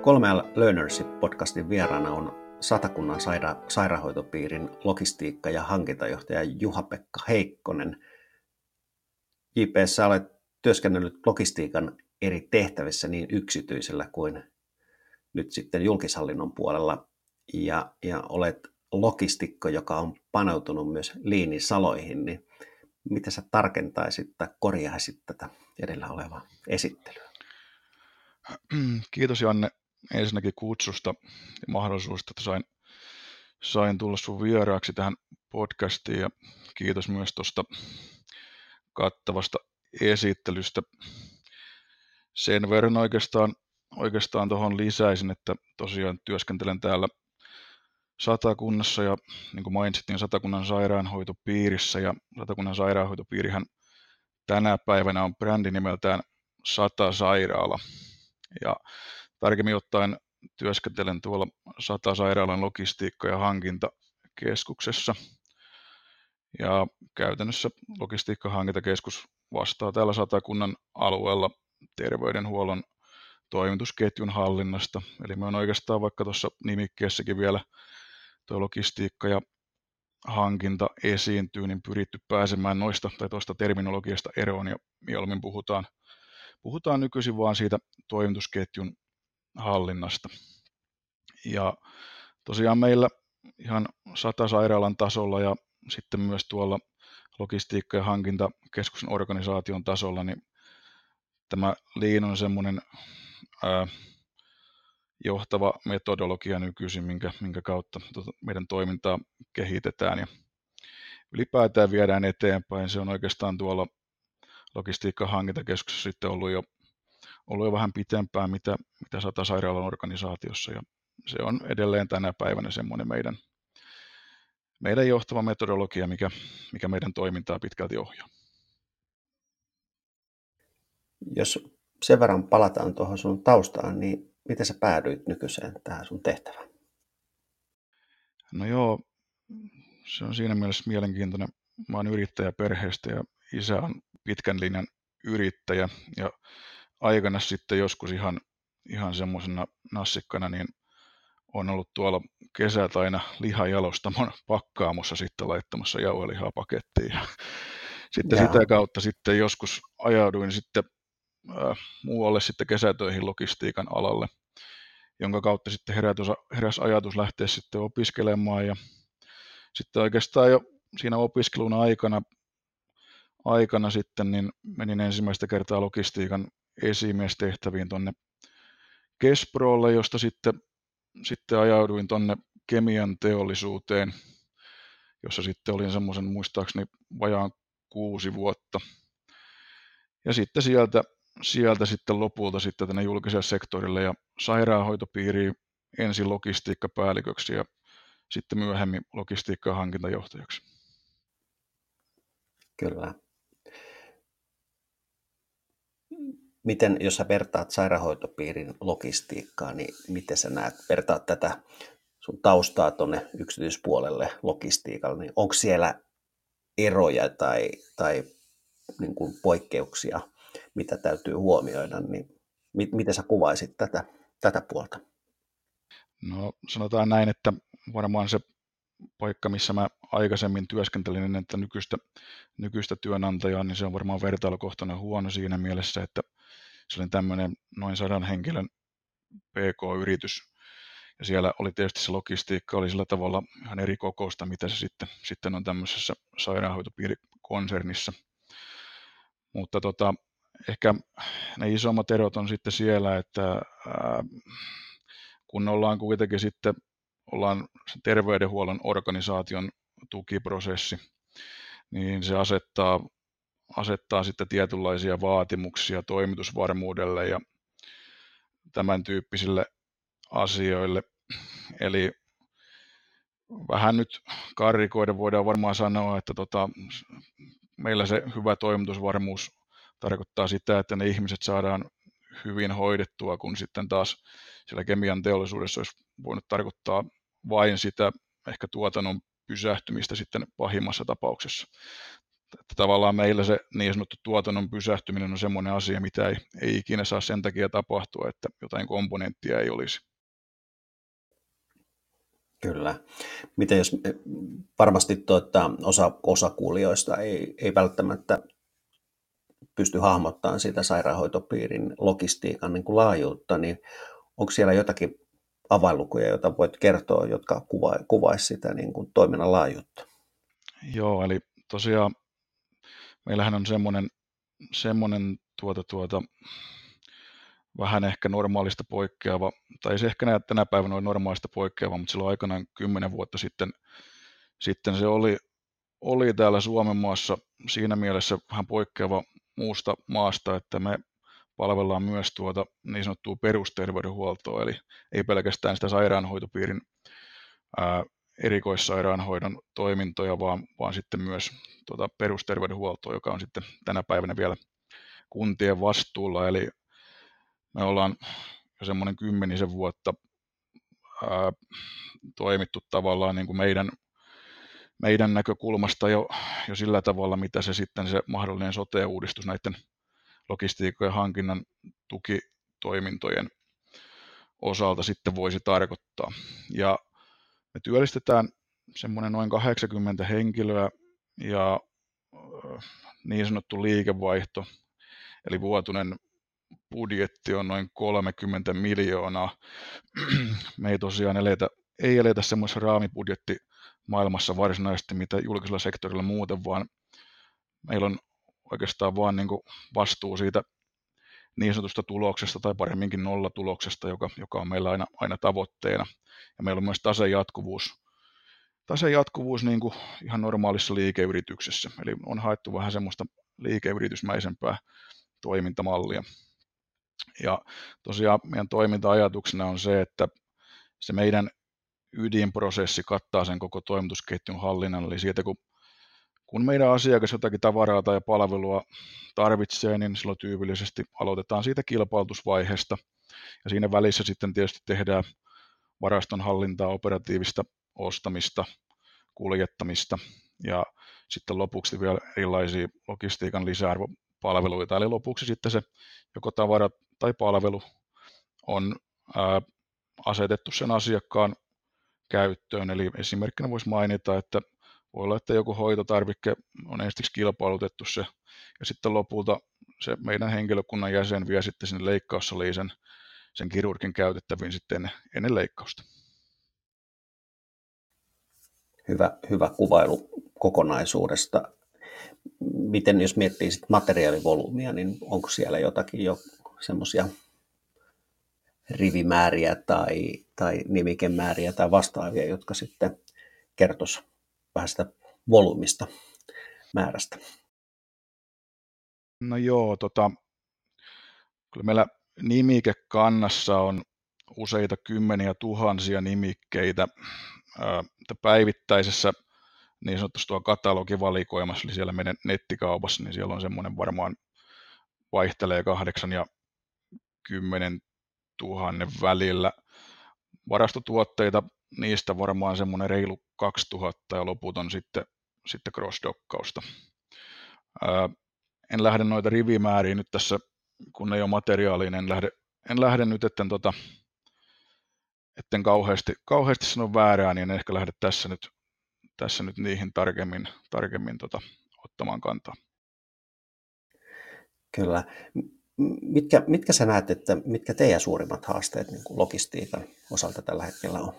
3L Learnership-podcastin vieraana on Satakunnan saira- sairaanhoitopiirin logistiikka- ja hankintajohtaja Juha-Pekka Heikkonen. JPS olet työskennellyt logistiikan eri tehtävissä niin yksityisellä kuin nyt sitten julkishallinnon puolella ja, ja olet logistikko, joka on paneutunut myös liinisaloihin, niin miten sä tarkentaisit tai korjaisit tätä edellä olevaa esittelyä? Kiitos Janne ensinnäkin kutsusta ja mahdollisuudesta, että sain, sain tulla sun vieraaksi tähän podcastiin ja kiitos myös tuosta kattavasta esittelystä. Sen verran oikeastaan, oikeastaan tuohon lisäisin, että tosiaan työskentelen täällä Satakunnassa ja niin kuin mainitsit, niin Satakunnan sairaanhoitopiirissä ja Satakunnan sairaanhoitopiirihän tänä päivänä on brändi nimeltään Sata Sairaala. Ja tarkemmin ottaen työskentelen tuolla Sata Sairaalan logistiikka- ja hankintakeskuksessa. Ja käytännössä logistiikka-hankintakeskus vastaa täällä Satakunnan alueella terveydenhuollon toimitusketjun hallinnasta. Eli me on oikeastaan vaikka tuossa nimikkeessäkin vielä tuo logistiikka ja hankinta esiintyy, niin pyritty pääsemään noista tai tuosta terminologiasta eroon ja mieluummin puhutaan, puhutaan nykyisin vaan siitä toimitusketjun hallinnasta. Ja tosiaan meillä ihan sata sairaalan tasolla ja sitten myös tuolla logistiikka- ja hankintakeskuksen organisaation tasolla, niin tämä Lean on semmoinen ää, johtava metodologia nykyisin, minkä, minkä kautta tuota meidän toimintaa kehitetään ja ylipäätään viedään eteenpäin. Se on oikeastaan tuolla logistiikka-hankintakeskuksessa sitten ollut jo, ollut jo vähän pitempään, mitä, mitä sata sairaalan organisaatiossa ja se on edelleen tänä päivänä semmoinen meidän, meidän johtava metodologia, mikä, mikä meidän toimintaa pitkälti ohjaa. Jos sen verran palataan tuohon sun taustaan, niin miten sä päädyit nykyiseen tähän sun tehtävään? No joo, se on siinä mielessä mielenkiintoinen. Mä oon yrittäjä perheestä ja isä on pitkän linjan yrittäjä ja aikana sitten joskus ihan, ihan semmoisena nassikkana, niin on ollut tuolla kesät aina lihajalostamon pakkaamossa sitten laittamassa jauhelihaa pakettiin. Ja sitten Jaa. sitä kautta sitten joskus ajauduin sitten äh, muualle sitten kesätöihin logistiikan alalle jonka kautta sitten herätys, heräs ajatus lähteä sitten opiskelemaan ja sitten oikeastaan jo siinä opiskelun aikana, aikana sitten niin menin ensimmäistä kertaa logistiikan esimiestehtäviin tuonne Kesprolle, josta sitten, sitten ajauduin tuonne kemian teollisuuteen, jossa sitten olin semmoisen muistaakseni vajaan kuusi vuotta. Ja sitten sieltä sieltä sitten lopulta sitten tänne julkiselle sektorille ja sairaanhoitopiiriin ensin logistiikkapäälliköksi ja sitten myöhemmin logistiikka- ja hankintajohtajaksi. Kyllä. Miten, jos sä vertaat sairaanhoitopiirin logistiikkaa, niin miten sä näet, vertaat tätä sun taustaa tuonne yksityispuolelle logistiikalle, niin onko siellä eroja tai, tai niin kuin poikkeuksia mitä täytyy huomioida, niin miten sä kuvaisit tätä, tätä puolta? No sanotaan näin, että varmaan se paikka, missä mä aikaisemmin työskentelin että nykyistä, nykyistä työnantajaa, niin se on varmaan vertailukohtainen huono siinä mielessä, että se oli tämmöinen noin sadan henkilön PK-yritys, ja siellä oli tietysti se logistiikka oli sillä tavalla ihan eri kokousta, mitä se sitten, sitten on tämmöisessä sairaanhoitopiirikonsernissa. Mutta tota, ehkä ne isommat erot on sitten siellä, että ää, kun ollaan kuitenkin sitten ollaan terveydenhuollon organisaation tukiprosessi, niin se asettaa, asettaa sitten tietynlaisia vaatimuksia toimitusvarmuudelle ja tämän tyyppisille asioille. Eli vähän nyt karrikoiden voidaan varmaan sanoa, että tota, meillä se hyvä toimitusvarmuus tarkoittaa sitä, että ne ihmiset saadaan hyvin hoidettua, kun sitten taas siellä kemian teollisuudessa olisi voinut tarkoittaa vain sitä ehkä tuotannon pysähtymistä sitten pahimmassa tapauksessa. että tavallaan meillä se niin sanottu tuotannon pysähtyminen on semmoinen asia, mitä ei, ei ikinä saa sen takia tapahtua, että jotain komponenttia ei olisi. Kyllä. Miten jos varmasti tuota, osa, osa kuulijoista ei, ei välttämättä pysty hahmottamaan sitä sairaanhoitopiirin logistiikan niin kuin laajuutta, niin onko siellä jotakin avainlukuja, joita voit kertoa, jotka kuva, kuvaisi sitä niin kuin toiminnan laajuutta? Joo, eli tosiaan meillähän on semmoinen, semmoinen tuota, tuota, vähän ehkä normaalista poikkeava, tai se ehkä näet tänä päivänä on normaalista poikkeava, mutta silloin aikanaan kymmenen vuotta sitten, sitten se oli, oli täällä Suomen maassa siinä mielessä vähän poikkeava muusta maasta, että me palvellaan myös tuota niin sanottua perusterveydenhuoltoa, eli ei pelkästään sitä sairaanhoitopiirin ää, erikoissairaanhoidon toimintoja, vaan, vaan sitten myös tuota perusterveydenhuoltoa, joka on sitten tänä päivänä vielä kuntien vastuulla. Eli me ollaan jo semmoinen kymmenisen vuotta ää, toimittu tavallaan niin kuin meidän, meidän näkökulmasta jo, jo sillä tavalla, mitä se sitten se mahdollinen sote-uudistus näiden logistiikkojen hankinnan tukitoimintojen osalta sitten voisi tarkoittaa. Ja me työllistetään semmoinen noin 80 henkilöä ja niin sanottu liikevaihto, eli vuotuinen budjetti on noin 30 miljoonaa. Me ei tosiaan eletä, ei eletä semmoisessa raamibudjetti maailmassa varsinaisesti, mitä julkisella sektorilla muuten, vaan meillä on oikeastaan vaan niin vastuu siitä niin sanotusta tuloksesta tai paremminkin nollatuloksesta, joka, joka on meillä aina, aina tavoitteena. Ja meillä on myös tasejatkuvuus, tasejatkuvuus niin kuin ihan normaalissa liikeyrityksessä. Eli on haettu vähän semmoista liikeyritysmäisempää toimintamallia. Ja tosiaan meidän toiminta-ajatuksena on se, että se meidän ydinprosessi kattaa sen koko toimitusketjun hallinnan, eli siitä kun kun meidän asiakas jotakin tavaraa tai palvelua tarvitsee, niin silloin tyypillisesti aloitetaan siitä kilpailutusvaiheesta. Ja siinä välissä sitten tietysti tehdään varaston hallintaa, operatiivista ostamista, kuljettamista ja sitten lopuksi vielä erilaisia logistiikan lisäarvopalveluita. Eli lopuksi sitten se joko tavara tai palvelu on ää, asetettu sen asiakkaan käyttöön. Eli esimerkkinä voisi mainita, että voi olla, että joku hoitotarvikke on ensiksi kilpailutettu se, ja sitten lopulta se meidän henkilökunnan jäsen vie sitten sinne leikkaussaliin sen, sen kirurgin käytettäviin sitten ennen, ennen leikkausta. Hyvä, hyvä kuvailu kokonaisuudesta. Miten jos miettii sit materiaalivolyymia, niin onko siellä jotakin jo semmoisia rivimääriä tai, tai nimikemääriä tai vastaavia, jotka sitten kertoisivat vähän sitä volyymista, määrästä. No joo, tota, kyllä meillä nimikekannassa on useita kymmeniä tuhansia nimikkeitä. Päivittäisessä niin sanotusti tuo katalogivalikoimassa, eli siellä meidän nettikaupassa, niin siellä on semmoinen varmaan vaihtelee kahdeksan ja kymmenen tuhannen välillä. Varastotuotteita niistä varmaan semmoinen reilu 2000 ja loput on sitten, sitten crossdokkausta. en lähde noita rivimääriä nyt tässä, kun ei ole materiaalia, niin en lähde, en lähde nyt, etten, tota, etten kauheasti, kauheasti sano väärää, niin en ehkä lähde tässä nyt, tässä nyt niihin tarkemmin, tarkemmin tota, ottamaan kantaa. Kyllä. Mitkä, mitkä sä näet, että mitkä teidän suurimmat haasteet niin kuin logistiikan osalta tällä hetkellä on?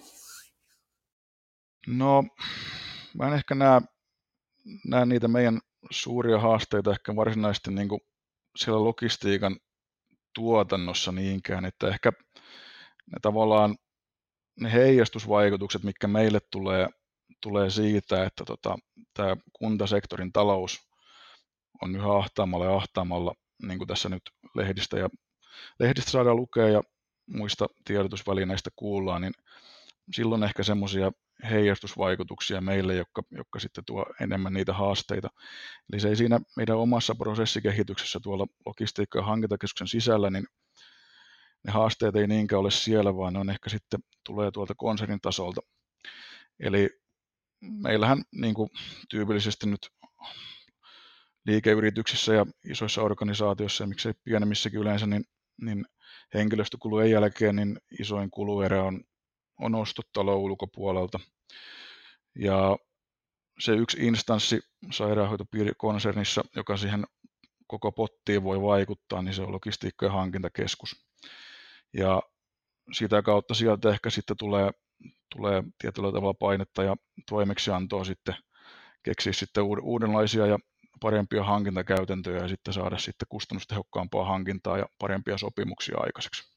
No, mä en ehkä näe, näe niitä meidän suuria haasteita ehkä varsinaisesti niin kuin siellä logistiikan tuotannossa niinkään, että ehkä ne tavallaan ne heijastusvaikutukset, mitkä meille tulee, tulee siitä, että tota, tämä kuntasektorin talous on yhä ahtaamalla ja ahtaamalla, niin kuin tässä nyt lehdistä, ja, lehdistä saadaan lukea ja muista tiedotusvälineistä kuullaan, niin silloin ehkä semmoisia heijastusvaikutuksia meille, jotka, jotka sitten tuo enemmän niitä haasteita. Eli se ei siinä meidän omassa prosessikehityksessä tuolla logistiikka- ja hankintakeskuksen sisällä, niin ne haasteet ei niinkään ole siellä, vaan ne on ehkä sitten tulee tuolta konsernin tasolta. Eli meillähän niin kuin tyypillisesti nyt liikeyrityksissä ja isoissa organisaatioissa ja miksei pienemmissäkin yleensä, niin, niin henkilöstökulujen jälkeen niin isoin kuluerä on, on ostot talon ulkopuolelta. Ja se yksi instanssi sairaanhoitopiirikonsernissa, joka siihen koko pottiin voi vaikuttaa, niin se on logistiikka- ja hankintakeskus. Ja sitä kautta sieltä ehkä sitten tulee, tulee tietyllä tavalla painetta ja toimeksiantoa sitten keksiä sitten uudenlaisia ja parempia hankintakäytäntöjä ja sitten saada sitten kustannustehokkaampaa hankintaa ja parempia sopimuksia aikaiseksi.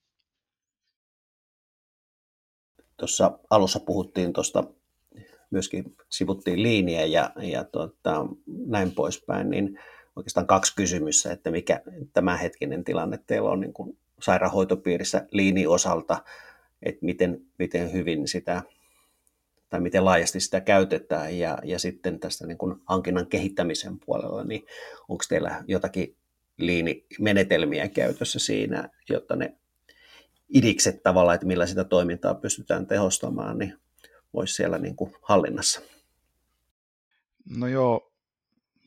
Tuossa alussa puhuttiin tuosta, myöskin sivuttiin liiniä ja, ja tuota, näin poispäin, niin oikeastaan kaksi kysymystä, että mikä tämänhetkinen tilanne teillä on niin kuin sairaanhoitopiirissä liini osalta, että miten, miten hyvin sitä tai miten laajasti sitä käytetään ja, ja sitten tästä niin kuin hankinnan kehittämisen puolella, niin onko teillä jotakin liinimenetelmiä käytössä siinä, jotta ne idikset tavalla, että millä sitä toimintaa pystytään tehostamaan, niin olisi siellä niin kuin hallinnassa? No joo,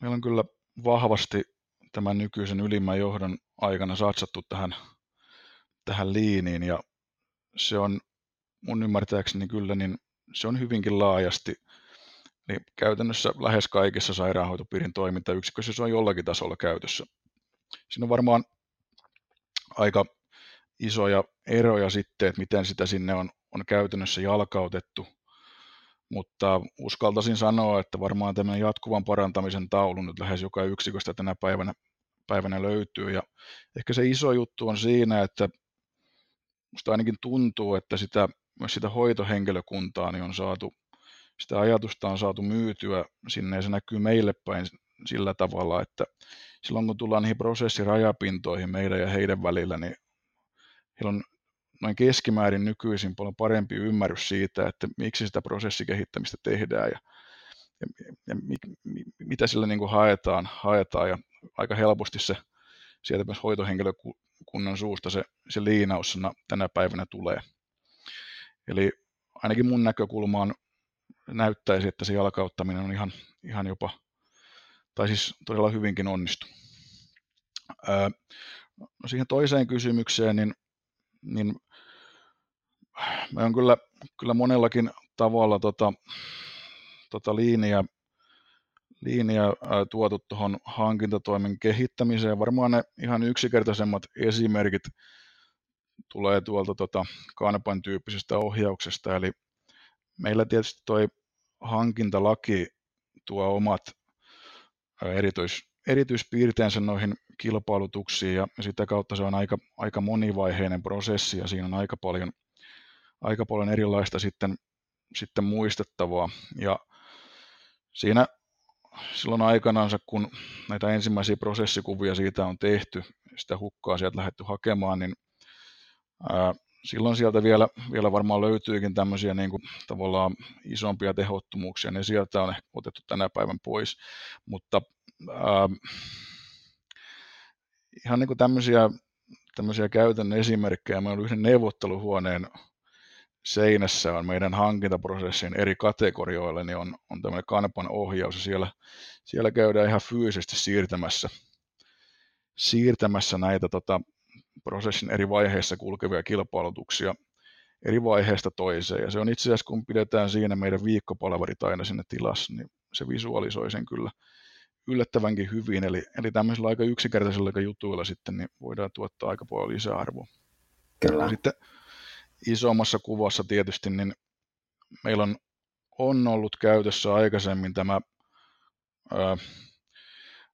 meillä on kyllä vahvasti tämän nykyisen ylimmän johdon aikana satsattu tähän, tähän liiniin ja se on mun ymmärtääkseni kyllä niin se on hyvinkin laajasti, niin käytännössä lähes kaikissa sairaanhoitopiirin toimintayksiköissä se on jollakin tasolla käytössä. Siinä on varmaan aika isoja eroja sitten, että miten sitä sinne on, on käytännössä jalkautettu, mutta uskaltaisin sanoa, että varmaan tämän jatkuvan parantamisen taulu nyt lähes joka yksiköstä tänä päivänä, päivänä löytyy. Ja ehkä se iso juttu on siinä, että musta ainakin tuntuu, että sitä myös sitä hoitohenkilökuntaa niin on saatu, sitä ajatusta on saatu myytyä sinne ja se näkyy meille päin sillä tavalla, että silloin kun tullaan niihin prosessirajapintoihin meidän ja heidän välillä, niin heillä on noin keskimäärin nykyisin paljon parempi ymmärrys siitä, että miksi sitä prosessikehittämistä tehdään ja, ja, ja mi, mi, mitä sillä niin kuin haetaan, haetaan ja aika helposti se sieltä myös hoitohenkilökunnan suusta se, se liinaus tänä päivänä tulee. Eli ainakin mun näkökulmaan näyttäisi, että se jalkauttaminen on ihan, ihan jopa, tai siis todella hyvinkin onnistu. Öö, no siihen toiseen kysymykseen, niin, niin me on kyllä, kyllä monellakin tavalla tota, tota liiniä, liiniä tuotu tuohon hankintatoimen kehittämiseen. Varmaan ne ihan yksinkertaisemmat esimerkit tulee tuolta tota Kanban tyyppisestä ohjauksesta, eli meillä tietysti toi hankintalaki tuo omat erityis, erityispiirteensä noihin kilpailutuksiin ja sitä kautta se on aika, aika monivaiheinen prosessi ja siinä on aika paljon, aika paljon erilaista sitten, sitten muistettavaa. Ja siinä silloin aikanaan, kun näitä ensimmäisiä prosessikuvia siitä on tehty, sitä hukkaa sieltä lähdetty hakemaan, niin silloin sieltä vielä, vielä varmaan löytyykin tämmöisiä niin kuin, tavallaan isompia tehottomuuksia, ne sieltä on otettu tänä päivän pois, mutta ää, ihan niin kuin tämmöisiä, tämmöisiä käytännön esimerkkejä, meillä on yhden neuvotteluhuoneen seinässä on meidän hankintaprosessin eri kategorioille, niin on, on tämmöinen kanpan ohjaus ja siellä, siellä käydään ihan fyysisesti siirtämässä, siirtämässä näitä tota, prosessin eri vaiheissa kulkevia kilpailutuksia eri vaiheesta toiseen. Ja se on itse asiassa, kun pidetään siinä meidän viikkopalverit aina sinne tilassa, niin se visualisoi sen kyllä yllättävänkin hyvin. Eli, eli tämmöisillä aika yksinkertaisilla jutuilla sitten niin voidaan tuottaa aika paljon lisäarvoa. Kyllä. Ja sitten isommassa kuvassa tietysti, niin meillä on, on ollut käytössä aikaisemmin tämä, ää,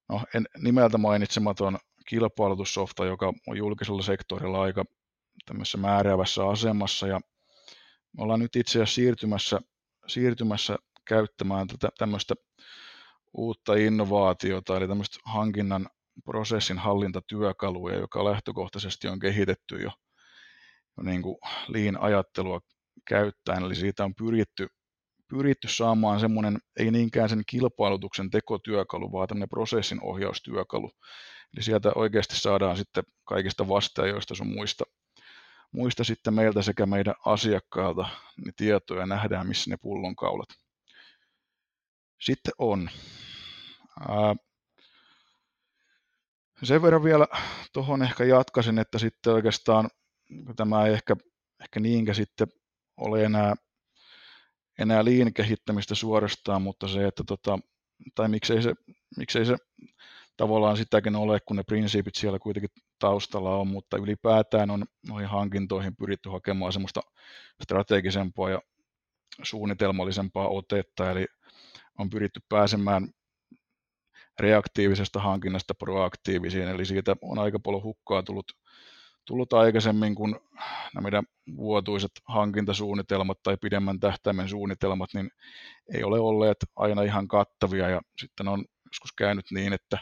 no en, nimeltä mainitsematon kilpailutussofta, joka on julkisella sektorilla aika tämmöisessä määräävässä asemassa ja me ollaan nyt itse asiassa siirtymässä, siirtymässä käyttämään tätä tämmöistä uutta innovaatiota, eli tämmöistä hankinnan prosessin hallintatyökaluja, joka lähtökohtaisesti on kehitetty jo, niin kuin liin ajattelua käyttäen, eli siitä on pyritty, pyritty saamaan semmoinen, ei niinkään sen kilpailutuksen tekotyökalu, vaan tämmöinen prosessin ohjaustyökalu, Eli sieltä oikeasti saadaan sitten kaikista vastaajoista sun muista, muista sitten meiltä sekä meidän asiakkailta niin tietoja ja nähdään, missä ne pullonkaulat sitten on. Ää, Sen verran vielä tuohon ehkä jatkasin, että sitten oikeastaan tämä ei ehkä, ehkä niinkä sitten ole enää, enää liin kehittämistä suorastaan, mutta se, että tota, tai miksei se, miksei se tavallaan sitäkin ole, kun ne prinsiipit siellä kuitenkin taustalla on, mutta ylipäätään on noihin hankintoihin pyritty hakemaan semmoista strategisempaa ja suunnitelmallisempaa otetta, eli on pyritty pääsemään reaktiivisesta hankinnasta proaktiivisiin, eli siitä on aika paljon hukkaa tullut, tullut aikaisemmin, kun nämä meidän vuotuiset hankintasuunnitelmat tai pidemmän tähtäimen suunnitelmat, niin ei ole olleet aina ihan kattavia, ja sitten on joskus käynyt niin, että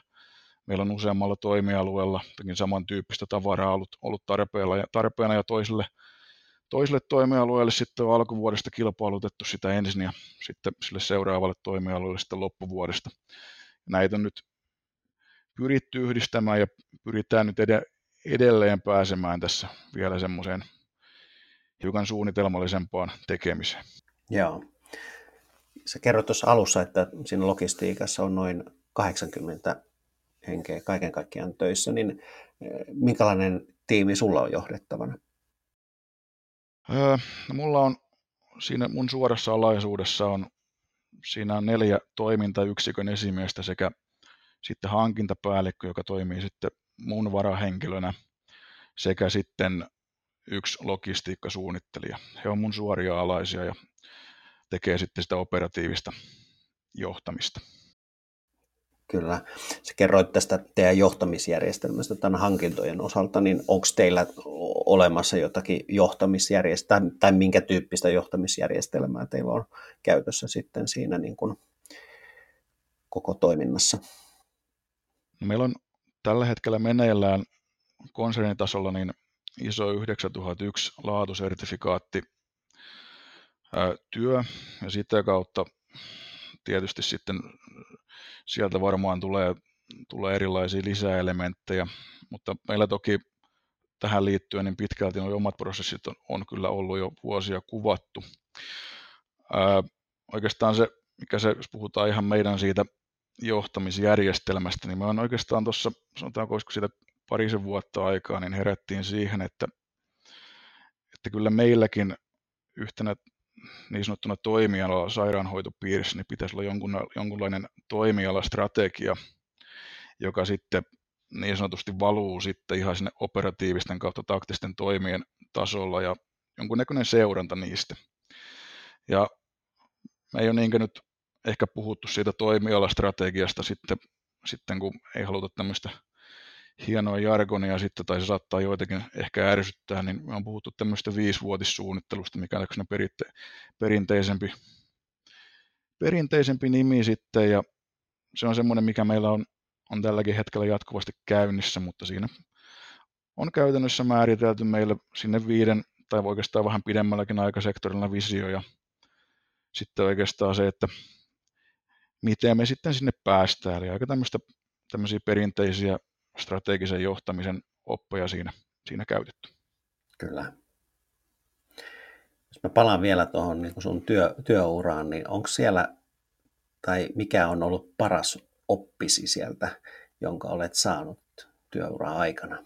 meillä on useammalla toimialueella samantyyppistä tavaraa ollut, ollut tarpeena ja toisille, toisille toimialueelle sitten on alkuvuodesta kilpailutettu sitä ensin ja sitten sille seuraavalle toimialueelle sitten loppuvuodesta. Näitä on nyt pyritty yhdistämään ja pyritään nyt edelleen pääsemään tässä vielä semmoiseen hiukan suunnitelmallisempaan tekemiseen. Joo. Sä kerroit tuossa alussa, että siinä logistiikassa on noin 80 henkeä kaiken kaikkiaan töissä, niin eh, minkälainen tiimi sulla on johdettavana? Öö, no mulla on siinä mun suorassa alaisuudessa on siinä on neljä toimintayksikön esimiestä sekä sitten hankintapäällikkö, joka toimii sitten mun varahenkilönä sekä sitten yksi logistiikkasuunnittelija. He on mun suoria alaisia ja tekee sitten sitä operatiivista johtamista. Kyllä. Sä kerroit tästä teidän johtamisjärjestelmästä tämän hankintojen osalta, niin onko teillä olemassa jotakin johtamisjärjestelmää, tai minkä tyyppistä johtamisjärjestelmää teillä on käytössä sitten siinä niin kuin koko toiminnassa? No meillä on tällä hetkellä meneillään konsernitasolla niin ISO 9001 laatusertifikaatti työ ja sitä kautta tietysti sitten sieltä varmaan tulee, tulee erilaisia lisäelementtejä, mutta meillä toki tähän liittyen niin pitkälti nuo omat prosessit on, on kyllä ollut jo vuosia kuvattu. Ää, oikeastaan se, mikä se, jos puhutaan ihan meidän siitä johtamisjärjestelmästä, niin me on oikeastaan tuossa, sanotaanko olisiko siitä parisen vuotta aikaa, niin herättiin siihen, että, että kyllä meilläkin yhtenä niin sanottuna toimiala sairaanhoitopiirissä, niin pitäisi olla jonkun, jonkunlainen toimialastrategia, joka sitten niin sanotusti valuu sitten ihan sinne operatiivisten kautta taktisten toimien tasolla ja jonkunnäköinen seuranta niistä. Ja me ei ole niinkö nyt ehkä puhuttu siitä toimialastrategiasta sitten, sitten kun ei haluta tämmöistä hienoa jargonia sitten, tai se saattaa joitakin ehkä ärsyttää, niin me on puhuttu tämmöistä viisivuotissuunnittelusta, mikä on perinte, perinteisempi, perinteisempi nimi sitten, ja se on semmoinen, mikä meillä on, on tälläkin hetkellä jatkuvasti käynnissä, mutta siinä on käytännössä määritelty meille sinne viiden tai oikeastaan vähän pidemmälläkin aikasektorilla visio ja sitten oikeastaan se, että miten me sitten sinne päästään. Eli aika tämmöistä, tämmöisiä perinteisiä strategisen johtamisen oppeja siinä, siinä käytetty. Kyllä. Jos mä palaan vielä tuohon niin sun työ, työuraan, niin onko siellä, tai mikä on ollut paras oppisi sieltä, jonka olet saanut työuraa aikana?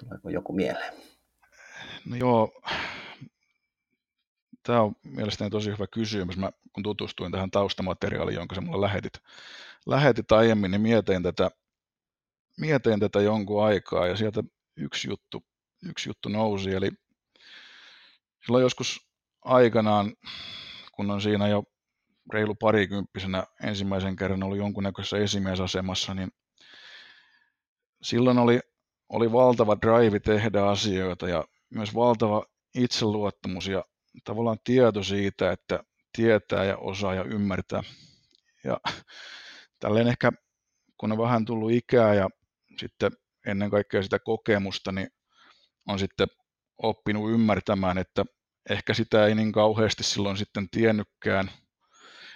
Tuleeko joku mieleen? No joo, tämä on mielestäni tosi hyvä kysymys. Mä kun tutustuin tähän taustamateriaaliin, jonka sä mulle lähetit, lähetit aiemmin, niin mietin tätä mietin tätä jonkun aikaa ja sieltä yksi juttu, yksi juttu nousi. Eli silloin joskus aikanaan, kun on siinä jo reilu parikymppisenä ensimmäisen kerran ollut jonkunnäköisessä esimiesasemassa, niin silloin oli, oli valtava drive tehdä asioita ja myös valtava itseluottamus ja tavallaan tieto siitä, että tietää ja osaa ja ymmärtää. Ja tälleen ehkä, kun on vähän tullut ikää ja sitten ennen kaikkea sitä kokemusta, niin on sitten oppinut ymmärtämään, että ehkä sitä ei niin kauheasti silloin sitten tiennytkään,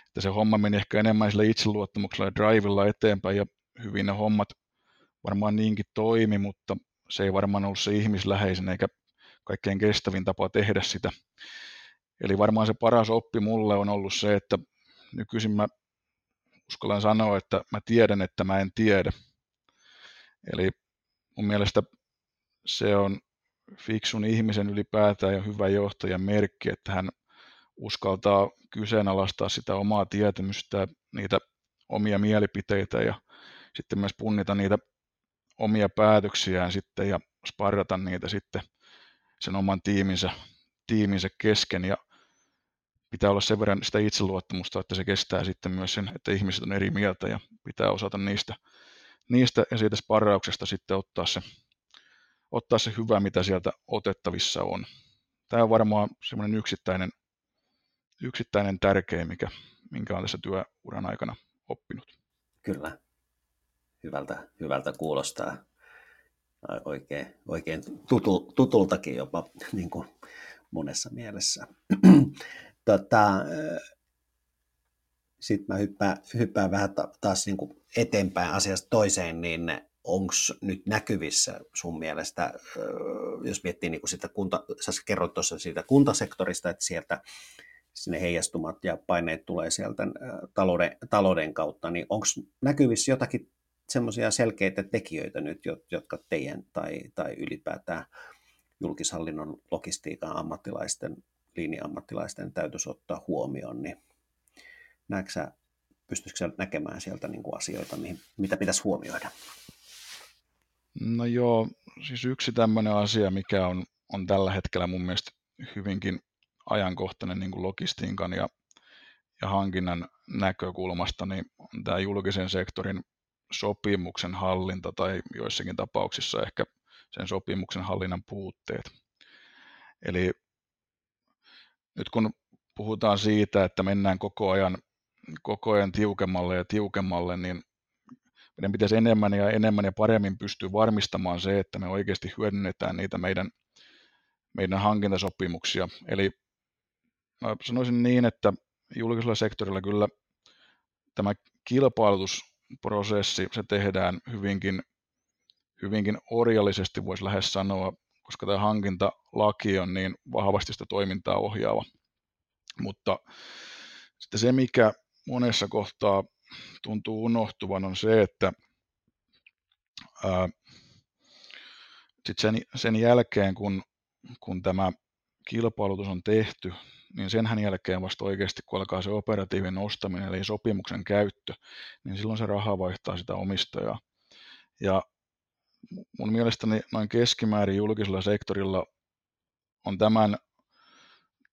että se homma meni ehkä enemmän sillä itseluottamuksella ja drivilla eteenpäin ja hyvin ne hommat varmaan niinkin toimi, mutta se ei varmaan ollut se ihmisläheisen eikä kaikkein kestävin tapa tehdä sitä. Eli varmaan se paras oppi mulle on ollut se, että nykyisin mä uskallan sanoa, että mä tiedän, että mä en tiedä. Eli mun mielestä se on fiksun ihmisen ylipäätään ja hyvä johtajan merkki, että hän uskaltaa kyseenalaistaa sitä omaa tietämystä, niitä omia mielipiteitä ja sitten myös punnita niitä omia päätöksiään sitten ja sparrata niitä sitten sen oman tiiminsä, tiiminsä kesken. Ja pitää olla sen verran sitä itseluottamusta, että se kestää sitten myös sen, että ihmiset on eri mieltä ja pitää osata niistä, niistä ja siitä sparrauksesta sitten ottaa se, ottaa se hyvä, mitä sieltä otettavissa on. Tämä on varmaan semmoinen yksittäinen, yksittäinen tärkeä, mikä, minkä on tässä työuran aikana oppinut. Kyllä, hyvältä, hyvältä kuulostaa oikein, oikein tutu, tutultakin jopa niin kuin monessa mielessä. tota, Sitten mä hyppään, hyppään vähän taas niin kuin eteenpäin asiasta toiseen, niin onko nyt näkyvissä sun mielestä, jos miettii niin kuin sitä kunta, sä kerroit tuossa siitä kuntasektorista, että sieltä sinne heijastumat ja paineet tulee sieltä talouden, talouden kautta, niin onko näkyvissä jotakin semmoisia selkeitä tekijöitä nyt, jotka teidän tai, tai ylipäätään julkishallinnon logistiikan ammattilaisten, linja-ammattilaisten täytyisi ottaa huomioon, niin näetkö pystyisikö näkemään sieltä niin kuin asioita, mihin, mitä pitäisi huomioida? No joo, siis yksi tämmöinen asia, mikä on, on tällä hetkellä mun mielestä hyvinkin ajankohtainen niin kuin logistiikan ja, ja hankinnan näkökulmasta, niin on tämä julkisen sektorin sopimuksen hallinta tai joissakin tapauksissa ehkä sen sopimuksen hallinnan puutteet. Eli nyt kun puhutaan siitä, että mennään koko ajan, koko ajan tiukemmalle ja tiukemmalle, niin meidän pitäisi enemmän ja enemmän ja paremmin pystyä varmistamaan se, että me oikeasti hyödynnetään niitä meidän, meidän hankintasopimuksia. Eli mä sanoisin niin, että julkisella sektorilla kyllä tämä kilpailutusprosessi, se tehdään hyvinkin, hyvinkin orjallisesti, voisi lähes sanoa, koska tämä hankintalaki on niin vahvasti sitä toimintaa ohjaava. Mutta sitten se, mikä monessa kohtaa tuntuu unohtuvan, on se, että ää, sit sen, sen jälkeen, kun, kun tämä kilpailutus on tehty, niin senhän jälkeen vasta oikeasti, kun alkaa se operatiivinen ostaminen, eli sopimuksen käyttö, niin silloin se raha vaihtaa sitä omistajaa. Ja mun mielestäni noin keskimäärin julkisella sektorilla on tämän,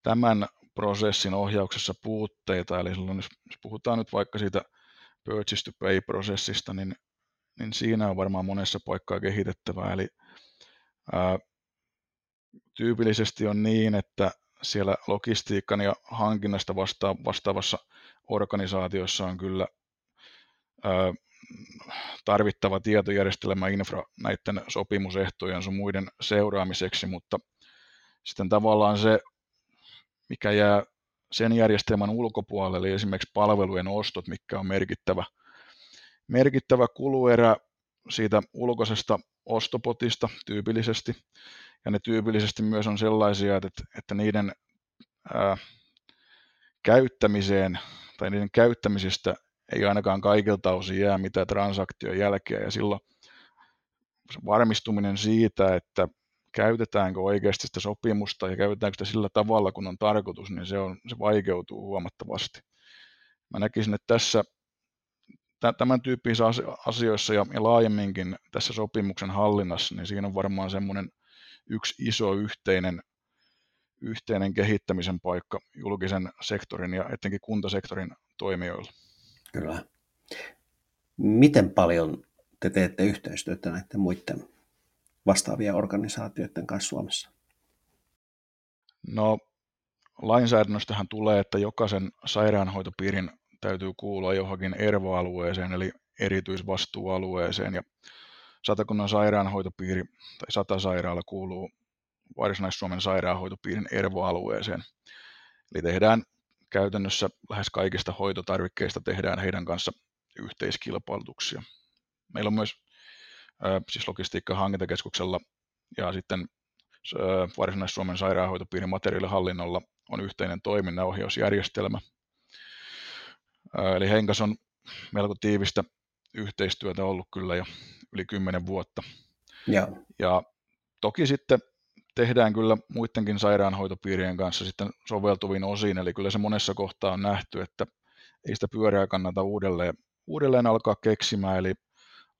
tämän prosessin ohjauksessa puutteita, eli silloin jos puhutaan nyt vaikka siitä purchase to pay-prosessista, niin, niin siinä on varmaan monessa paikkaa kehitettävää, eli ää, tyypillisesti on niin, että siellä logistiikan ja hankinnasta vasta- vastaavassa organisaatiossa on kyllä ää, tarvittava tietojärjestelmä infra näiden sopimusehtojen sun muiden seuraamiseksi, mutta sitten tavallaan se, mikä jää sen järjestelmän ulkopuolelle, eli esimerkiksi palvelujen ostot, mikä on merkittävä, merkittävä kuluerä siitä ulkoisesta ostopotista tyypillisesti, ja ne tyypillisesti myös on sellaisia, että, että niiden ää, käyttämiseen tai niiden käyttämisestä ei ainakaan kaikilta osin jää mitään transaktion jälkeä, ja silloin varmistuminen siitä, että käytetäänkö oikeasti sitä sopimusta ja käytetäänkö sitä sillä tavalla, kun on tarkoitus, niin se, on, se vaikeutuu huomattavasti. Mä näkisin, että tässä tämän tyyppisissä asioissa ja, laajemminkin tässä sopimuksen hallinnassa, niin siinä on varmaan semmoinen yksi iso yhteinen, yhteinen kehittämisen paikka julkisen sektorin ja etenkin kuntasektorin toimijoilla. Kyllä. Miten paljon te teette yhteistyötä näiden muiden vastaavia organisaatioiden kanssa Suomessa? No lainsäädännöstähän tulee, että jokaisen sairaanhoitopiirin täytyy kuulua johonkin ERVO-alueeseen, eli erityisvastuualueeseen, ja Satakunnan sairaanhoitopiiri tai Satasairaala kuuluu Varsinais-Suomen sairaanhoitopiirin ERVO-alueeseen. Eli tehdään käytännössä lähes kaikista hoitotarvikkeista tehdään heidän kanssa yhteiskilpailutuksia. Meillä on myös siis logistiikka hankintakeskuksella ja sitten Varsinais-Suomen sairaanhoitopiirin materiaalihallinnolla on yhteinen toiminnanohjausjärjestelmä. Eli Henkas on melko tiivistä yhteistyötä ollut kyllä jo yli 10 vuotta. Ja, ja toki sitten tehdään kyllä muidenkin sairaanhoitopiirien kanssa sitten soveltuvin osin, eli kyllä se monessa kohtaa on nähty, että ei sitä pyörää kannata uudelleen, uudelleen alkaa keksimään, eli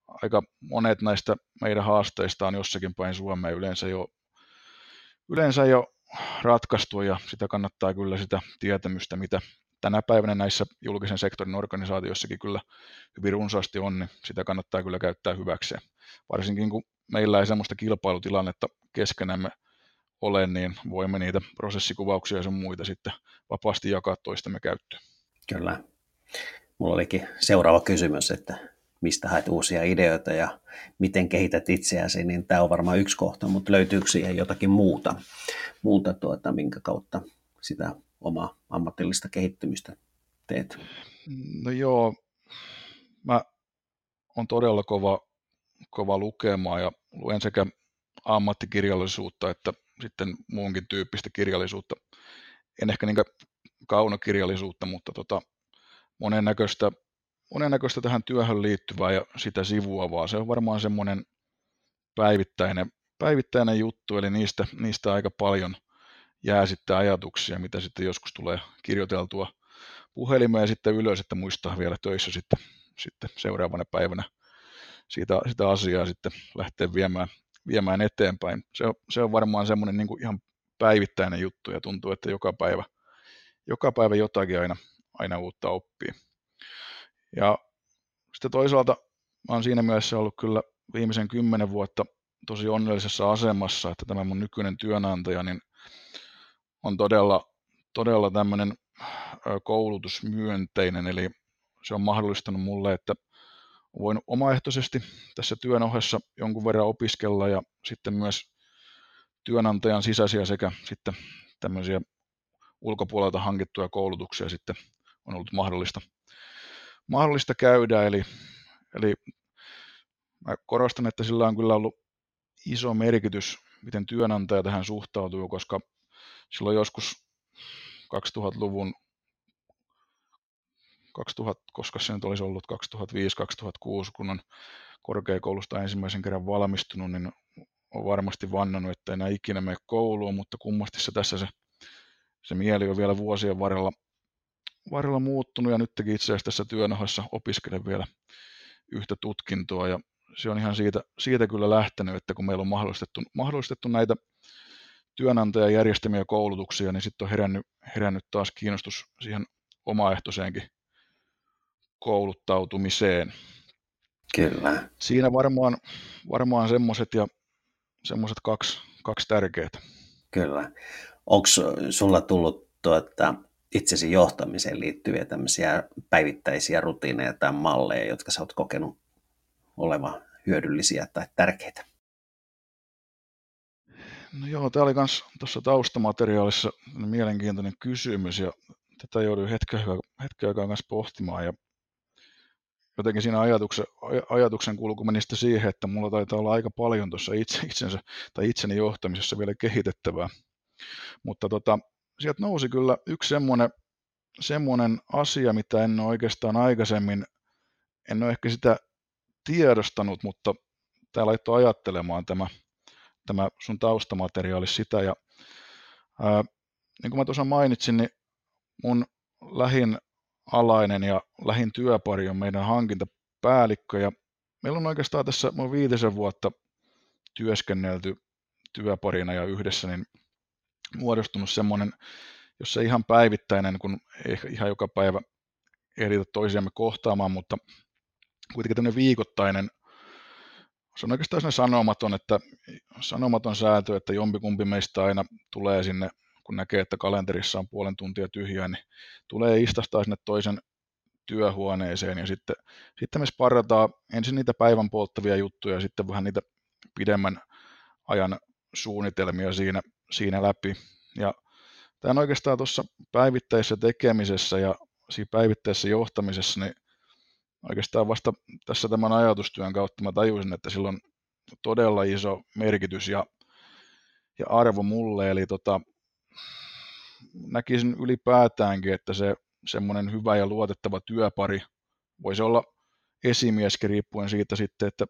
aika monet näistä meidän haasteista on jossakin päin Suomea yleensä jo, yleensä jo ratkaistu, ja sitä kannattaa kyllä sitä tietämystä, mitä tänä päivänä näissä julkisen sektorin organisaatioissakin kyllä hyvin runsaasti on, niin sitä kannattaa kyllä käyttää hyväkseen. Varsinkin kun meillä ei sellaista kilpailutilannetta keskenämme ole, niin voimme niitä prosessikuvauksia ja sun muita sitten vapaasti jakaa toistemme käyttöön. Kyllä. Mulla olikin seuraava kysymys, että mistä haet uusia ideoita ja miten kehität itseäsi, niin tämä on varmaan yksi kohta, mutta löytyykö siihen jotakin muuta, muuta tuota, minkä kautta sitä omaa ammatillista kehittymistä teet? No joo, mä on todella kova, kova lukemaan ja luen sekä ammattikirjallisuutta että sitten muunkin tyyppistä kirjallisuutta. En ehkä niin kaunokirjallisuutta, mutta tota, monennäköistä, monennäköistä tähän työhön liittyvää ja sitä sivuavaa. Se on varmaan semmoinen päivittäinen, päivittäinen juttu, eli niistä, niistä aika paljon jää sitten ajatuksia, mitä sitten joskus tulee kirjoiteltua puhelimeen ja sitten ylös, että muistaa vielä töissä sitten, sitten seuraavana päivänä siitä, sitä asiaa sitten lähteä viemään, viemään eteenpäin. Se on, se on varmaan semmoinen niin ihan päivittäinen juttu ja tuntuu, että joka päivä, joka päivä jotakin aina, aina uutta oppii. Ja sitten toisaalta mä oon siinä mielessä ollut kyllä viimeisen kymmenen vuotta tosi onnellisessa asemassa, että tämä mun nykyinen työnantaja niin on todella, todella tämmöinen koulutusmyönteinen, eli se on mahdollistanut mulle, että voin omaehtoisesti tässä työn ohessa jonkun verran opiskella ja sitten myös työnantajan sisäisiä sekä sitten tämmöisiä ulkopuolelta hankittuja koulutuksia sitten on ollut mahdollista, mahdollista käydä. Eli, eli mä korostan, että sillä on kyllä ollut iso merkitys, miten työnantaja tähän suhtautuu, koska silloin joskus 2000-luvun 2000, koska se nyt olisi ollut 2005-2006, kun on korkeakoulusta ensimmäisen kerran valmistunut, niin on varmasti vannannut, että enää ikinä mene kouluun, mutta kummasti se tässä se, se mieli on vielä vuosien varrella, varrella muuttunut ja nytkin itse asiassa tässä työn ohessa opiskelen vielä yhtä tutkintoa ja se on ihan siitä, siitä kyllä lähtenyt, että kun meillä on mahdollistettu, mahdollistettu näitä työnantajan järjestämiä koulutuksia, niin sitten on herännyt, herännyt taas kiinnostus siihen omaehtoiseenkin kouluttautumiseen. Kyllä. Siinä varmaan, varmaan semmoiset ja semmoiset kaksi, kaksi tärkeää. Kyllä. Onko sulla tullut tuota, itsesi johtamiseen liittyviä tämmöisiä päivittäisiä rutiineja tai malleja, jotka sä oot kokenut olevan hyödyllisiä tai tärkeitä? No joo, tämä oli myös tuossa taustamateriaalissa mielenkiintoinen kysymys ja tätä jouduin hetken, hetken aikaa kanssa pohtimaan ja jotenkin siinä ajatuksen, ajatuksen kulku meni sitten siihen, että mulla taitaa olla aika paljon tuossa itse, itsensä, tai itseni johtamisessa vielä kehitettävää. Mutta tota, sieltä nousi kyllä yksi semmoinen, semmoinen asia, mitä en ole oikeastaan aikaisemmin, en ole ehkä sitä tiedostanut, mutta tämä laittoi ajattelemaan tämä, tämä sun taustamateriaali sitä. Ja, ää, niin kuin mä tuossa mainitsin, niin mun lähin alainen ja lähin työpari on meidän hankintapäällikkö ja meillä on oikeastaan tässä mun viitisen vuotta työskennelty työparina ja yhdessä niin muodostunut semmoinen, jos ei ihan päivittäinen, kun ei ihan joka päivä ehditä toisiamme kohtaamaan, mutta kuitenkin tämmöinen viikoittainen, se on oikeastaan sanomaton, että sanomaton säätö, että jompikumpi meistä aina tulee sinne kun näkee, että kalenterissa on puolen tuntia tyhjää, niin tulee istastaa sinne toisen työhuoneeseen ja sitten, sitten me sparrataan ensin niitä päivän polttavia juttuja ja sitten vähän niitä pidemmän ajan suunnitelmia siinä, siinä läpi. Ja tämä on oikeastaan tuossa päivittäisessä tekemisessä ja siinä päivittäisessä johtamisessa, niin oikeastaan vasta tässä tämän ajatustyön kautta mä tajusin, että sillä on todella iso merkitys ja, ja arvo mulle, eli tota, näkisin ylipäätäänkin, että se semmoinen hyvä ja luotettava työpari voisi olla esimieskin riippuen siitä sitten, että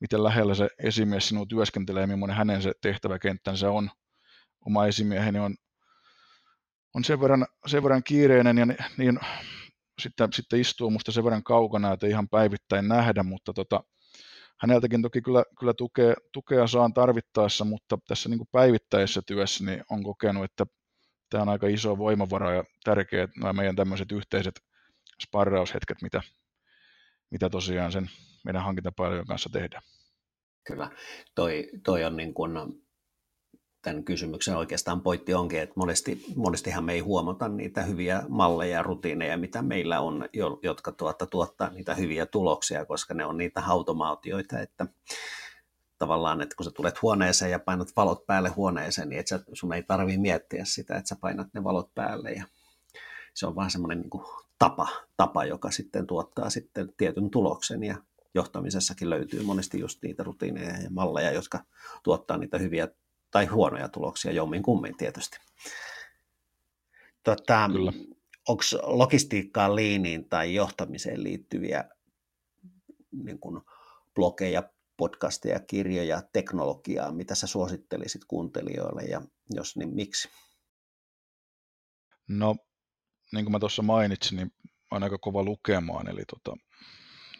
miten lähellä se esimies sinua työskentelee, millainen hänen se tehtäväkenttänsä on. Oma esimieheni on, on sen, verran, sen verran kiireinen ja niin, sitten, sitten istuu musta sen verran kaukana, että ihan päivittäin nähdä, mutta tota, häneltäkin toki kyllä, kyllä tukea, tukea saan tarvittaessa, mutta tässä niin päivittäisessä työssä niin on kokenut, että tämä on aika iso voimavara ja tärkeä nämä meidän tämmöiset yhteiset sparraushetket, mitä, mitä tosiaan sen meidän hankintapalvelun kanssa tehdään. Kyllä, toi, toi on niin kuin tämän kysymyksen oikeastaan pointti onkin, että monesti, monestihan me ei huomata niitä hyviä malleja ja rutiineja, mitä meillä on, jotka tuota, tuottaa niitä hyviä tuloksia, koska ne on niitä automaatioita, että tavallaan, että kun sä tulet huoneeseen ja painat valot päälle huoneeseen, niin et sä, sun ei tarvitse miettiä sitä, että sä painat ne valot päälle. Ja se on vaan semmoinen niin tapa, tapa, joka sitten tuottaa sitten tietyn tuloksen. Ja johtamisessakin löytyy monesti just niitä rutiineja ja malleja, jotka tuottaa niitä hyviä tai huonoja tuloksia jommin kummin tietysti. Tota, Onko logistiikkaan, liiniin tai johtamiseen liittyviä niin kuin blogeja, podcasteja, kirjoja, teknologiaa, mitä sä suosittelisit kuuntelijoille ja jos niin miksi? No, niin kuin mä tuossa mainitsin, niin on aika kova lukemaan, eli tuota,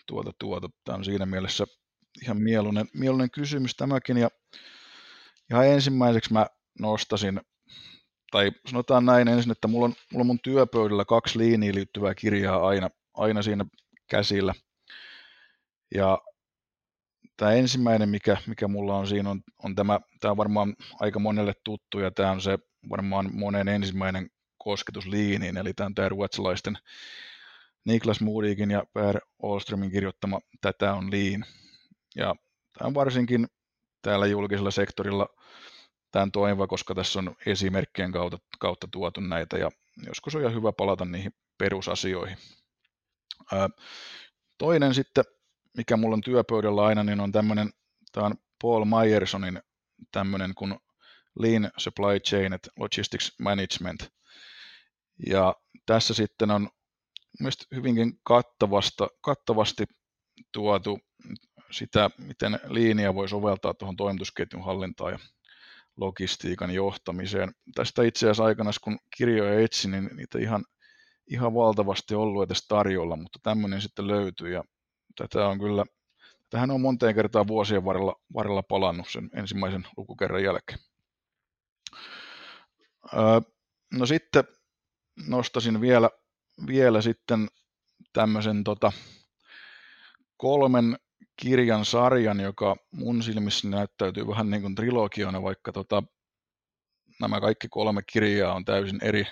tuota, tuota, tämä on siinä mielessä ihan mieluinen, mieluinen kysymys tämäkin, ja ihan ensimmäiseksi mä nostasin, tai sanotaan näin ensin, että mulla on, mulla on mun työpöydällä kaksi liiniin liittyvää kirjaa aina, aina siinä käsillä. Ja tämä ensimmäinen, mikä, mikä mulla on siinä, on, on tämä, tämä on varmaan aika monelle tuttu, ja tämä on se varmaan monen ensimmäinen kosketus liiniin, eli tämä on tämä ruotsalaisten Niklas Moodigin ja Per Olströmin kirjoittama Tätä on liin. Ja tämä on varsinkin täällä julkisella sektorilla tämän toimiva, koska tässä on esimerkkien kautta, kautta tuotu näitä ja joskus on ihan hyvä palata niihin perusasioihin. Toinen sitten, mikä mulla on työpöydällä aina, niin on tämmöinen, tämä on Paul Myersonin tämmöinen kuin Lean Supply Chain at Logistics Management. Ja tässä sitten on mielestäni hyvinkin kattavasta, kattavasti tuotu sitä, miten liinia voi soveltaa tuohon toimitusketjun hallintaan ja logistiikan johtamiseen. Tästä itse asiassa aikana, kun kirjoja etsin, niin niitä ihan, ihan valtavasti ollut edes tarjolla, mutta tämmöinen sitten löytyy ja tätä on kyllä, tähän on monteen kertaa vuosien varrella, varrella palannut sen ensimmäisen lukukerran jälkeen. Öö, no sitten nostasin vielä, vielä sitten tämmöisen tota, kolmen kirjan sarjan, joka mun silmissä näyttäytyy vähän niin kuin trilogiana, vaikka tota, nämä kaikki kolme kirjaa on täysin eri,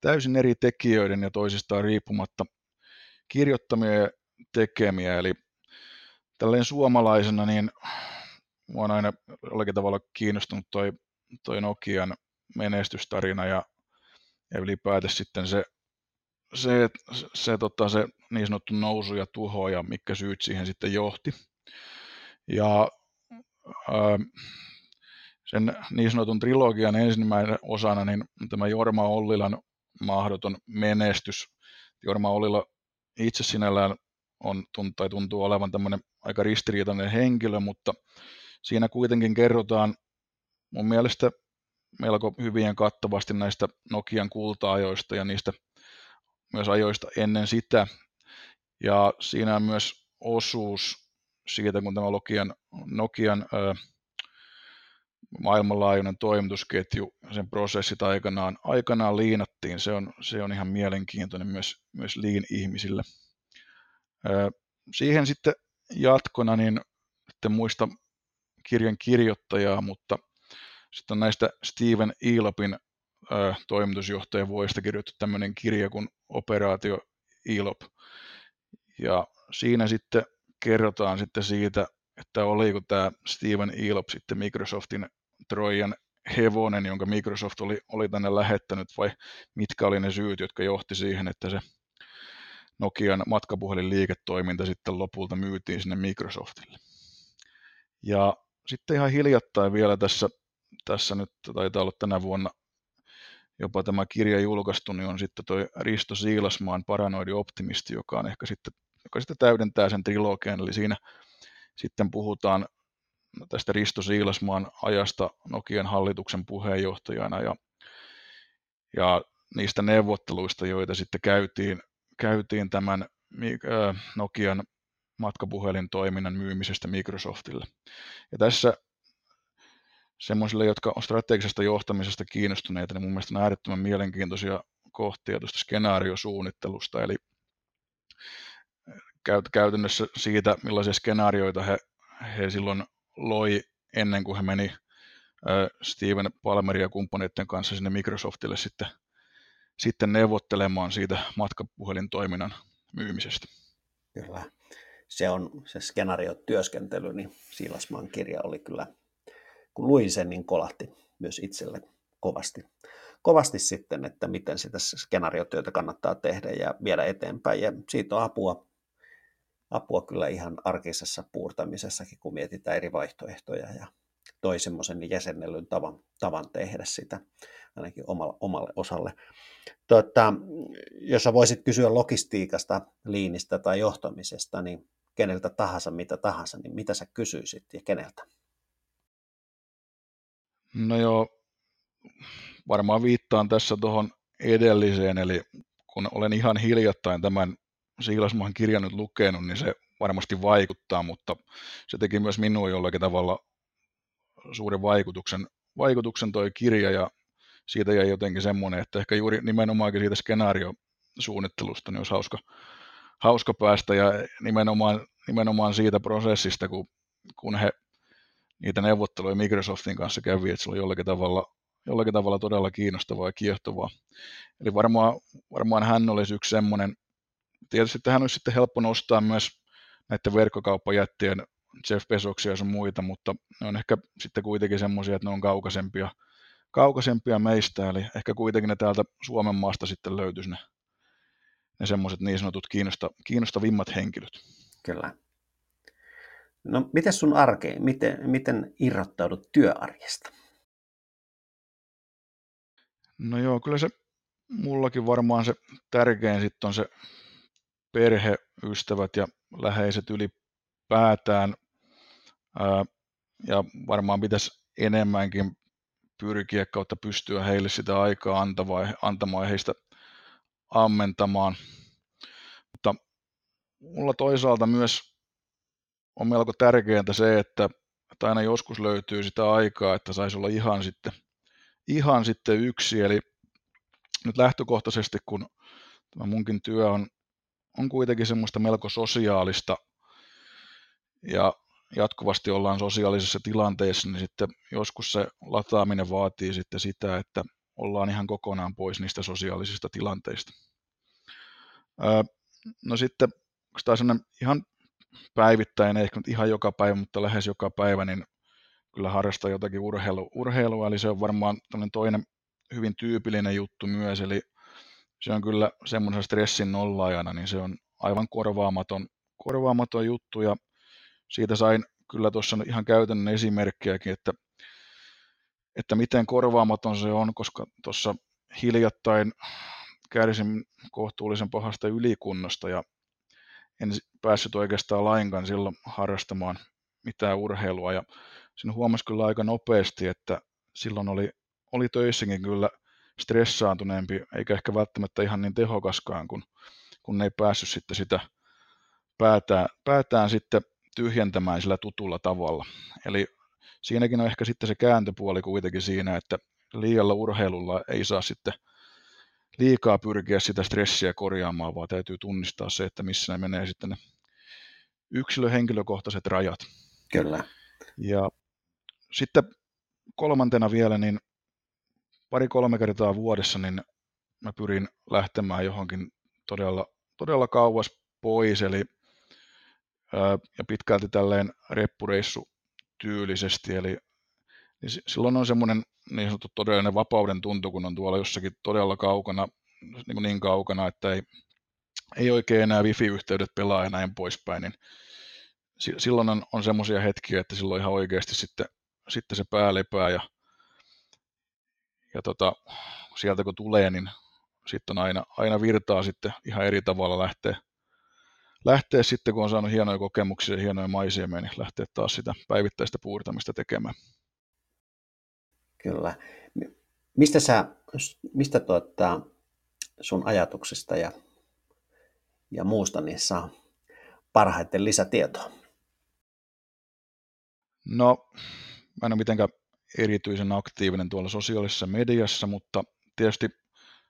täysin eri tekijöiden ja toisistaan riippumatta kirjoittamia ja tekemiä. Eli tälleen suomalaisena, niin mua on aina jollakin tavalla kiinnostunut toi, toi Nokian menestystarina ja, ja ylipäätään sitten se se, se, se, tota, se niin sanottu nousu ja tuho ja mitkä syyt siihen sitten johti. Ja ää, sen niin sanotun trilogian ensimmäinen osana, niin tämä Jorma Ollilan mahdoton menestys. Jorma Ollila itse sinällään on, tai tuntuu olevan tämmöinen aika ristiriitainen henkilö, mutta siinä kuitenkin kerrotaan mun mielestä melko hyvien kattavasti näistä Nokian kulta-ajoista ja niistä myös ajoista ennen sitä. Ja siinä on myös osuus siitä, kun tämä Nokian, Nokian ö, maailmanlaajuinen toimitusketju, sen prosessit aikanaan, aikanaan liinattiin. Se on, se on ihan mielenkiintoinen myös, myös liin-ihmisille. Ö, siihen sitten jatkona, niin sitten muista kirjan kirjoittajaa, mutta sitten on näistä Steven Ilopin toimitusjohtajan vuodesta kirjoitettu tämmöinen kirja kuin Operaatio ILOP. Ja siinä sitten kerrotaan sitten siitä, että oliko tämä Steven Ilop sitten Microsoftin Trojan hevonen, jonka Microsoft oli, oli tänne lähettänyt, vai mitkä oli ne syyt, jotka johti siihen, että se Nokian matkapuhelinliiketoiminta sitten lopulta myytiin sinne Microsoftille. Ja sitten ihan hiljattain vielä tässä, tässä nyt taitaa olla tänä vuonna jopa tämä kirja julkaistu, niin on sitten toi Risto Siilasmaan Paranoidi optimisti, joka on ehkä sitten, joka sitten täydentää sen trilogian, eli siinä Sitten puhutaan tästä Risto Siilasmaan ajasta Nokian hallituksen puheenjohtajana ja, ja niistä neuvotteluista, joita sitten käytiin, käytiin tämän Nokian matkapuhelintoiminnan myymisestä Microsoftille. Ja tässä semmoisille, jotka on strategisesta johtamisesta kiinnostuneita, niin mun mielestä on äärettömän mielenkiintoisia kohtia tuosta skenaariosuunnittelusta, eli käytännössä siitä, millaisia skenaarioita he, he silloin loi ennen kuin he meni Steven Palmerin ja kumppaneiden kanssa sinne Microsoftille sitten, sitten neuvottelemaan siitä matkapuhelintoiminnan myymisestä. Kyllä. Se on se skenaariotyöskentely, niin Siilasmaan kirja oli kyllä, kun luin sen, niin kolahti myös itselle kovasti. Kovasti sitten, että miten sitä skenaariotyötä kannattaa tehdä ja viedä eteenpäin. Ja siitä on apua, apua kyllä ihan arkisessa puurtamisessakin, kun mietitään eri vaihtoehtoja ja toi semmoisen jäsennellyn tavan, tavan tehdä sitä ainakin omalle, omalle osalle. Tota, jos sä voisit kysyä logistiikasta, liinistä tai johtamisesta, niin keneltä tahansa, mitä tahansa, niin mitä sä kysyisit ja keneltä? No joo, varmaan viittaan tässä tuohon edelliseen, eli kun olen ihan hiljattain tämän Siilasmaan kirjan nyt lukenut, niin se varmasti vaikuttaa, mutta se teki myös minuun jollakin tavalla suuren vaikutuksen, vaikutuksen toi kirja ja siitä jäi jotenkin semmoinen, että ehkä juuri nimenomaankin siitä skenaariosuunnittelusta niin olisi hauska, hauska päästä ja nimenomaan, nimenomaan siitä prosessista, kun, kun he niitä neuvotteluja Microsoftin kanssa kävi, että se oli jollakin tavalla, jollakin tavalla todella kiinnostavaa ja kiehtovaa. Eli varmaan, varmaan hän olisi yksi semmoinen, tietysti tähän olisi sitten helppo nostaa myös näiden verkkokauppajättien Jeff Bezoksia ja sun muita, mutta ne on ehkä sitten kuitenkin semmoisia, että ne on kaukaisempia, kaukaisempia meistä, eli ehkä kuitenkin ne täältä Suomen maasta sitten löytyisi ne, ne semmoiset niin sanotut kiinnosta, kiinnostavimmat henkilöt. Kyllä. No, miten sun arke, miten, miten irrottaudut työarjesta? No joo, kyllä se mullakin varmaan se tärkein sitten on se perhe, ystävät ja läheiset ylipäätään. Ää, ja varmaan pitäisi enemmänkin pyrkiä kautta pystyä heille sitä aikaa antamaan, antamaan heistä ammentamaan. Mutta mulla toisaalta myös on melko tärkeää se, että, että aina joskus löytyy sitä aikaa, että saisi olla ihan sitten, ihan sitten yksi. Eli nyt lähtökohtaisesti, kun tämä munkin työ on, on kuitenkin semmoista melko sosiaalista ja jatkuvasti ollaan sosiaalisessa tilanteessa, niin sitten joskus se lataaminen vaatii sitten sitä, että ollaan ihan kokonaan pois niistä sosiaalisista tilanteista. No sitten, kun tämä ihan päivittäin, ehkä nyt ihan joka päivä, mutta lähes joka päivä, niin kyllä harrastaa jotakin urheilu, urheilua, eli se on varmaan toinen hyvin tyypillinen juttu myös, eli se on kyllä semmoisen stressin nollaajana, niin se on aivan korvaamaton, korvaamaton juttu, ja siitä sain kyllä tuossa ihan käytännön esimerkkejäkin, että, että miten korvaamaton se on, koska tuossa hiljattain kärsin kohtuullisen pahasta ylikunnosta. Ja en päässyt oikeastaan lainkaan silloin harrastamaan mitään urheilua ja sen huomasi kyllä aika nopeasti, että silloin oli, oli töissäkin kyllä stressaantuneempi, eikä ehkä välttämättä ihan niin tehokaskaan, kun, kun ei päässyt sitten sitä päätään, päätään sitten tyhjentämään sillä tutulla tavalla. Eli siinäkin on ehkä sitten se kääntöpuoli kuitenkin siinä, että liialla urheilulla ei saa sitten liikaa pyrkiä sitä stressiä korjaamaan, vaan täytyy tunnistaa se, että missä ne menee sitten ne yksilöhenkilökohtaiset rajat. Kyllä. Ja sitten kolmantena vielä, niin pari-kolme kertaa vuodessa, niin mä pyrin lähtemään johonkin todella, todella kauas pois, eli ja pitkälti tälleen reppureissu tyylisesti, eli niin silloin on semmoinen niin sanottu todellinen vapauden tuntu, kun on tuolla jossakin todella kaukana, niin, niin kaukana, että ei, ei oikein enää wifi-yhteydet pelaa ja näin poispäin, niin silloin on, on semmoisia hetkiä, että silloin ihan oikeasti sitten, sitten se pää lepää ja, ja tota, sieltä kun tulee, niin sitten on aina, aina virtaa sitten ihan eri tavalla lähteä, lähteä sitten, kun on saanut hienoja kokemuksia ja hienoja maisia, niin lähteä taas sitä päivittäistä puurtamista tekemään. Kyllä. Mistä, sä, mistä tuota, sun ajatuksista ja, ja muusta niin saa parhaiten lisätietoa? No, mä en ole mitenkään erityisen aktiivinen tuolla sosiaalisessa mediassa, mutta tietysti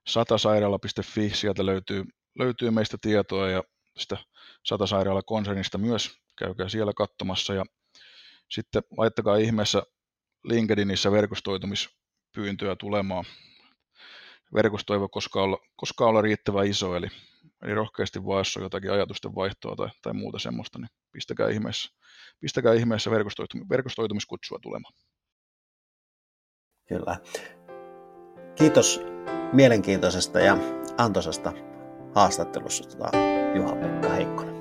satasairaala.fi, sieltä löytyy, löytyy meistä tietoa ja sitä satasairaala-konsernista myös, käykää siellä katsomassa ja sitten laittakaa ihmeessä LinkedInissä verkostoitumispyyntöä tulemaan. Verkosto ei voi koskaan olla, koskaan olla riittävän iso, eli, eli rohkeasti vaan, jos on jotakin ajatusten vaihtoa tai, tai muuta semmoista, niin pistäkää ihmeessä, pistäkää ihmeessä verkostoitum, verkostoitumiskutsua tulemaan. Kyllä. Kiitos mielenkiintoisesta ja antoisesta haastattelusta Juha-Pekka Heikkonen.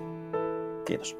Kiitos.